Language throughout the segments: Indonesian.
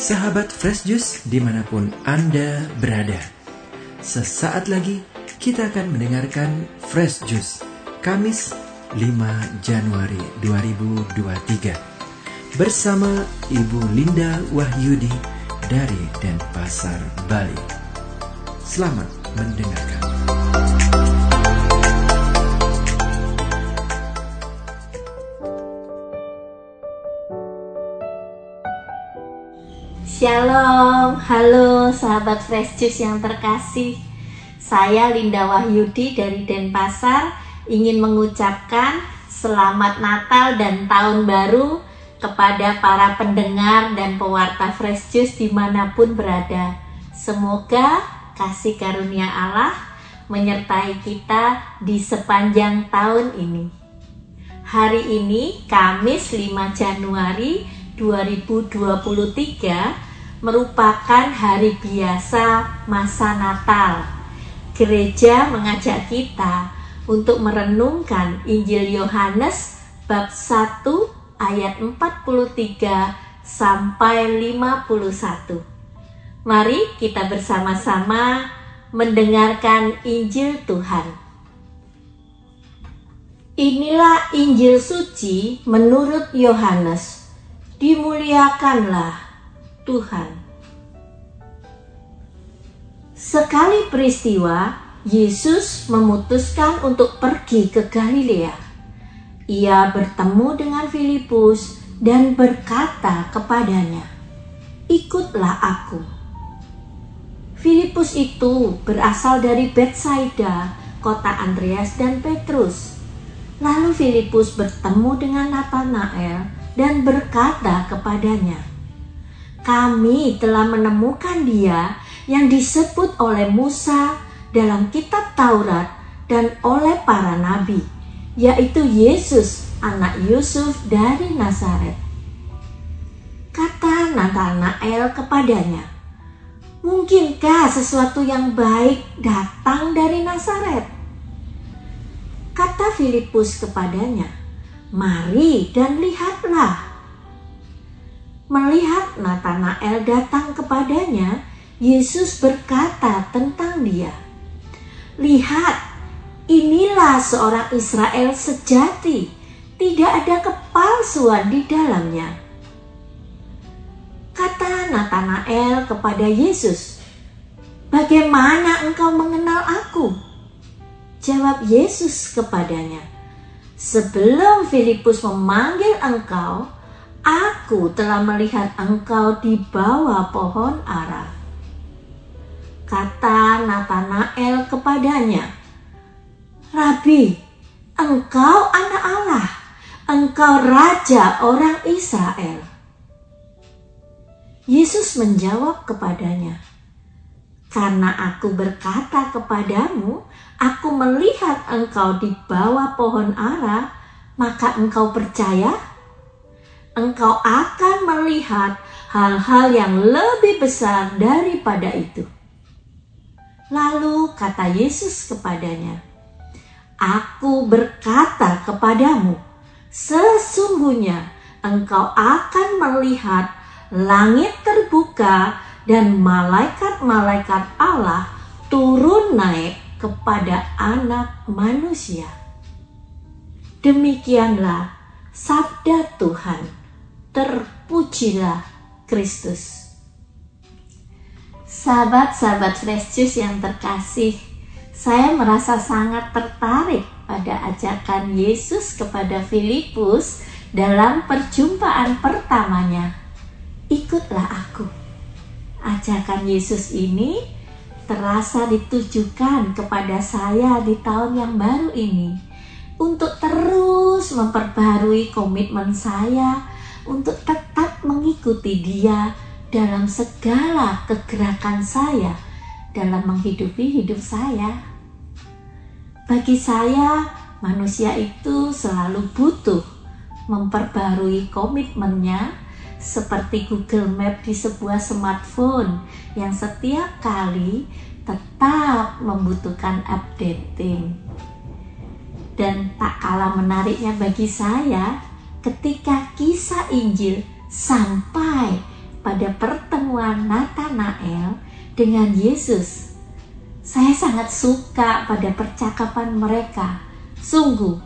Sahabat Fresh Juice di mana pun Anda berada. Sesaat lagi kita akan mendengarkan Fresh Juice Kamis 5 Januari 2023 bersama Ibu Linda Wahyudi dari Denpasar, Bali. Selamat mendengarkan. Shalom, halo sahabat Fresh Juice yang terkasih. Saya Linda Wahyudi dari Denpasar ingin mengucapkan selamat Natal dan Tahun Baru kepada para pendengar dan pewarta Fresh Juice di mana pun berada. Semoga kasih karunia Allah menyertai kita di sepanjang tahun ini. Hari ini Kamis 5 Januari 2023 merupakan hari biasa masa Natal. Gereja mengajak kita untuk merenungkan Injil Yohanes bab 1 ayat 43 sampai 51. Mari kita bersama-sama mendengarkan Injil Tuhan. Inilah Injil suci menurut Yohanes. Dimuliakanlah Tuhan. Sekali peristiwa, Yesus memutuskan untuk pergi ke Galilea. Ia bertemu dengan Filipus dan berkata kepadanya, "Ikutlah aku." Filipus itu berasal dari Bethsaida, kota Andreas dan Petrus. Lalu Filipus bertemu dengan Nathanael dan berkata kepadanya, kami telah menemukan dia yang disebut oleh Musa dalam kitab Taurat dan oleh para nabi, yaitu Yesus anak Yusuf dari Nazaret. Kata Nathanael kepadanya, Mungkinkah sesuatu yang baik datang dari Nazaret? Kata Filipus kepadanya, Mari dan lihatlah. Melihat Nathanael datang kepadanya, Yesus berkata tentang dia, "Lihat, inilah seorang Israel sejati, tidak ada kepalsuan di dalamnya." Kata Nathanael kepada Yesus, "Bagaimana engkau mengenal aku?" Jawab Yesus kepadanya, "Sebelum Filipus memanggil engkau, Aku telah melihat engkau di bawah pohon ara. Kata Nathanael kepadanya, Rabi, engkau anak Allah, engkau raja orang Israel. Yesus menjawab kepadanya, karena aku berkata kepadamu, aku melihat engkau di bawah pohon ara, maka engkau percaya? Engkau akan melihat hal-hal yang lebih besar daripada itu. Lalu kata Yesus kepadanya, Aku berkata kepadamu, sesungguhnya engkau akan melihat langit terbuka dan malaikat-malaikat Allah turun naik kepada anak manusia. Demikianlah sabda Tuhan terpujilah Kristus. Sahabat-sahabat Fresh Juice yang terkasih, saya merasa sangat tertarik pada ajakan Yesus kepada Filipus dalam perjumpaan pertamanya. Ikutlah aku. Ajakan Yesus ini terasa ditujukan kepada saya di tahun yang baru ini untuk terus memperbarui komitmen saya untuk tetap mengikuti Dia dalam segala kegerakan saya dalam menghidupi hidup saya. Bagi saya, manusia itu selalu butuh memperbarui komitmennya seperti Google Map di sebuah smartphone yang setiap kali tetap membutuhkan updating. Dan tak kalah menariknya bagi saya, ketika kisah Injil sampai pada pertemuan Nathanael dengan Yesus. Saya sangat suka pada percakapan mereka. Sungguh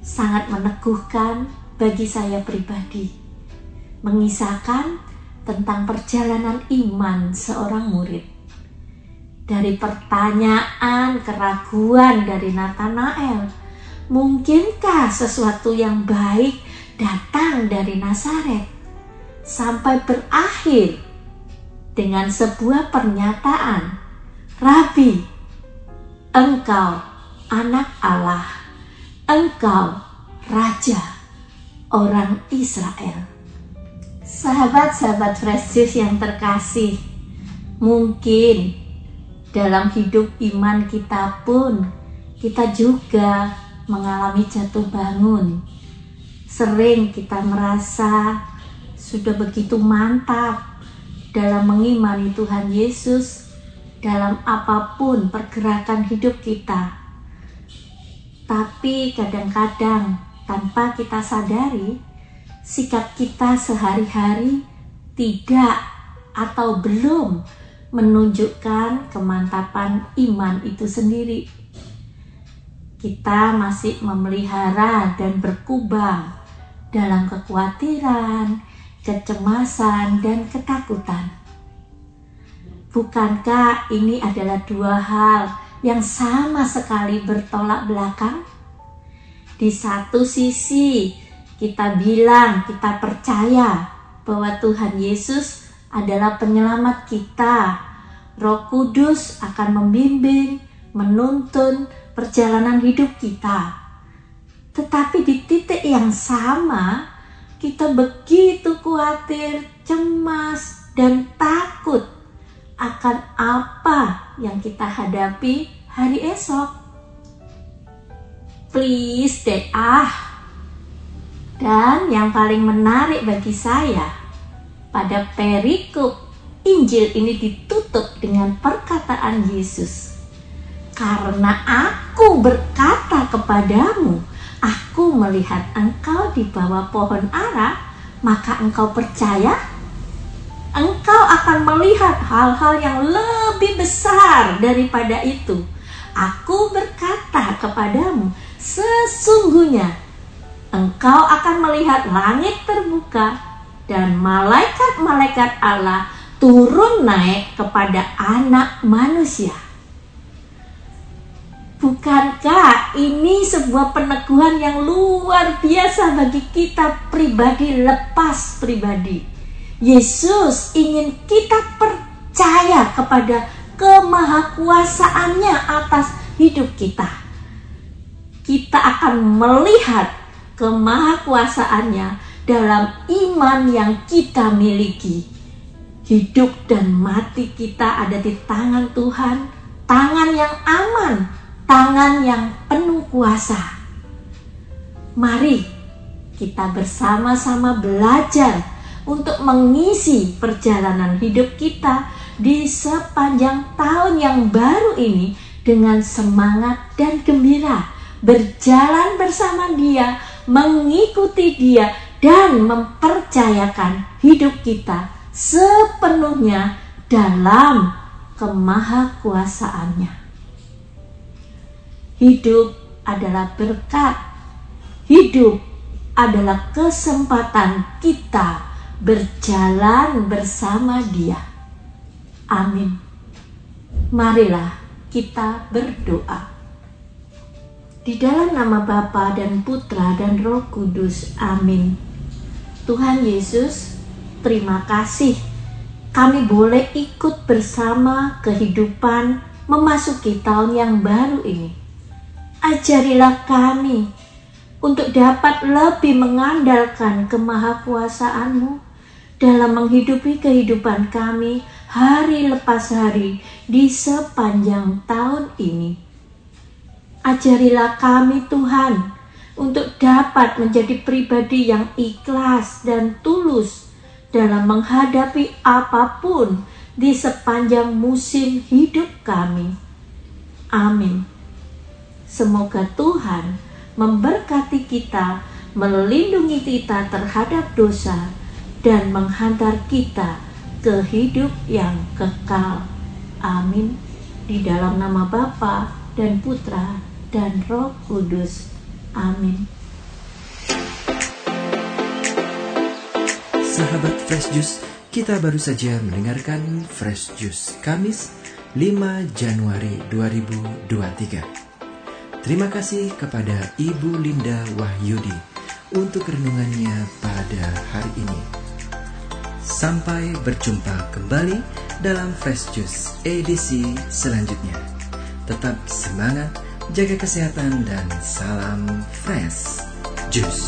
sangat meneguhkan bagi saya pribadi. Mengisahkan tentang perjalanan iman seorang murid. Dari pertanyaan keraguan dari Nathanael, mungkinkah sesuatu yang baik datang dari Nazaret? Sampai berakhir dengan sebuah pernyataan, Rabi, engkau anak Allah, engkau raja orang Israel. Sahabat-sahabat Fresh yang terkasih, mungkin dalam hidup iman kita pun kita juga mengalami jatuh bangun. Sering kita merasa sudah begitu mantap dalam mengimani Tuhan Yesus dalam apa pun pergerakan hidup kita. Tapi kadang-kadang tanpa kita sadari, sikap kita sehari-hari tidak atau belum menunjukkan kemantapan iman itu sendiri. Kita masih memelihara dan berkubang dalam kekhawatiran, kecemasan, dan ketakutan. Bukankah ini adalah dua hal yang sama sekali bertolak belakang? Di satu sisi, kita bilang kita percaya bahwa Tuhan Yesus adalah penyelamat kita. Roh Kudus akan membimbing, menuntun perjalanan hidup kita. Tetapi di titik yang sama, kita begitu khawatir, cemas, dan takut akan apa yang kita hadapi hari esok. Please deh, ah dan yang paling menarik bagi saya, pada perikop Injil ini ditutup dengan perkataan Yesus. Karena aku berkata kepadamu, aku melihat engkau di bawah pohon ara, maka engkau percaya? Engkau akan melihat hal-hal yang lebih besar daripada itu. Aku berkata kepadamu, sesungguhnya engkau akan melihat langit terbuka dan malaikat-malaikat Allah turun naik kepada anak manusia. Bukankah ini sebuah peneguhan yang luar biasa bagi kita pribadi lepas pribadi? Yesus ingin kita percaya kepada kemahakuasaannya atas hidup kita. Kita akan melihat kemahakuasaannya dalam iman yang kita miliki. Hidup dan mati kita ada di tangan Tuhan, tangan yang aman, tangan yang penuh kuasa. Mari kita bersama-sama belajar untuk mengisi perjalanan hidup kita di sepanjang tahun yang baru ini dengan semangat dan gembira berjalan bersama Dia mengikuti dia dan mempercayakan hidup kita sepenuhnya dalam kemahakuasaannya. Hidup adalah berkat. Hidup adalah kesempatan kita berjalan bersama Dia. Amin. Marilah kita berdoa. Di dalam nama Bapa dan Putra dan Roh Kudus. Amin. Tuhan Yesus, terima kasih kami boleh ikut bersama kehidupan memasuki tahun yang baru ini. Ajarilah kami untuk dapat lebih mengandalkan kemahakuasaanmu dalam menghidupi kehidupan kami hari lepas hari di sepanjang tahun ini. Ajarilah kami Tuhan untuk dapat menjadi pribadi yang ikhlas dan tulus dalam menghadapi apa pun di sepanjang musim hidup kami. Amin. Semoga Tuhan memberkati kita, melindungi kita terhadap dosa, dan menghantar kita ke hidup yang kekal. Amin. Di dalam nama Bapa dan Putra dan Roh Kudus. Amin. Sahabat Fresh Juice, kita baru saja mendengarkan Fresh Juice Kamis 5 Januari 2023. Terima kasih kepada Ibu Linda Wahyudi untuk renungannya pada hari ini. Sampai berjumpa kembali dalam Fresh Juice edisi selanjutnya. Tetap semangat, jaga kesehatan dan salam Fresh Juice.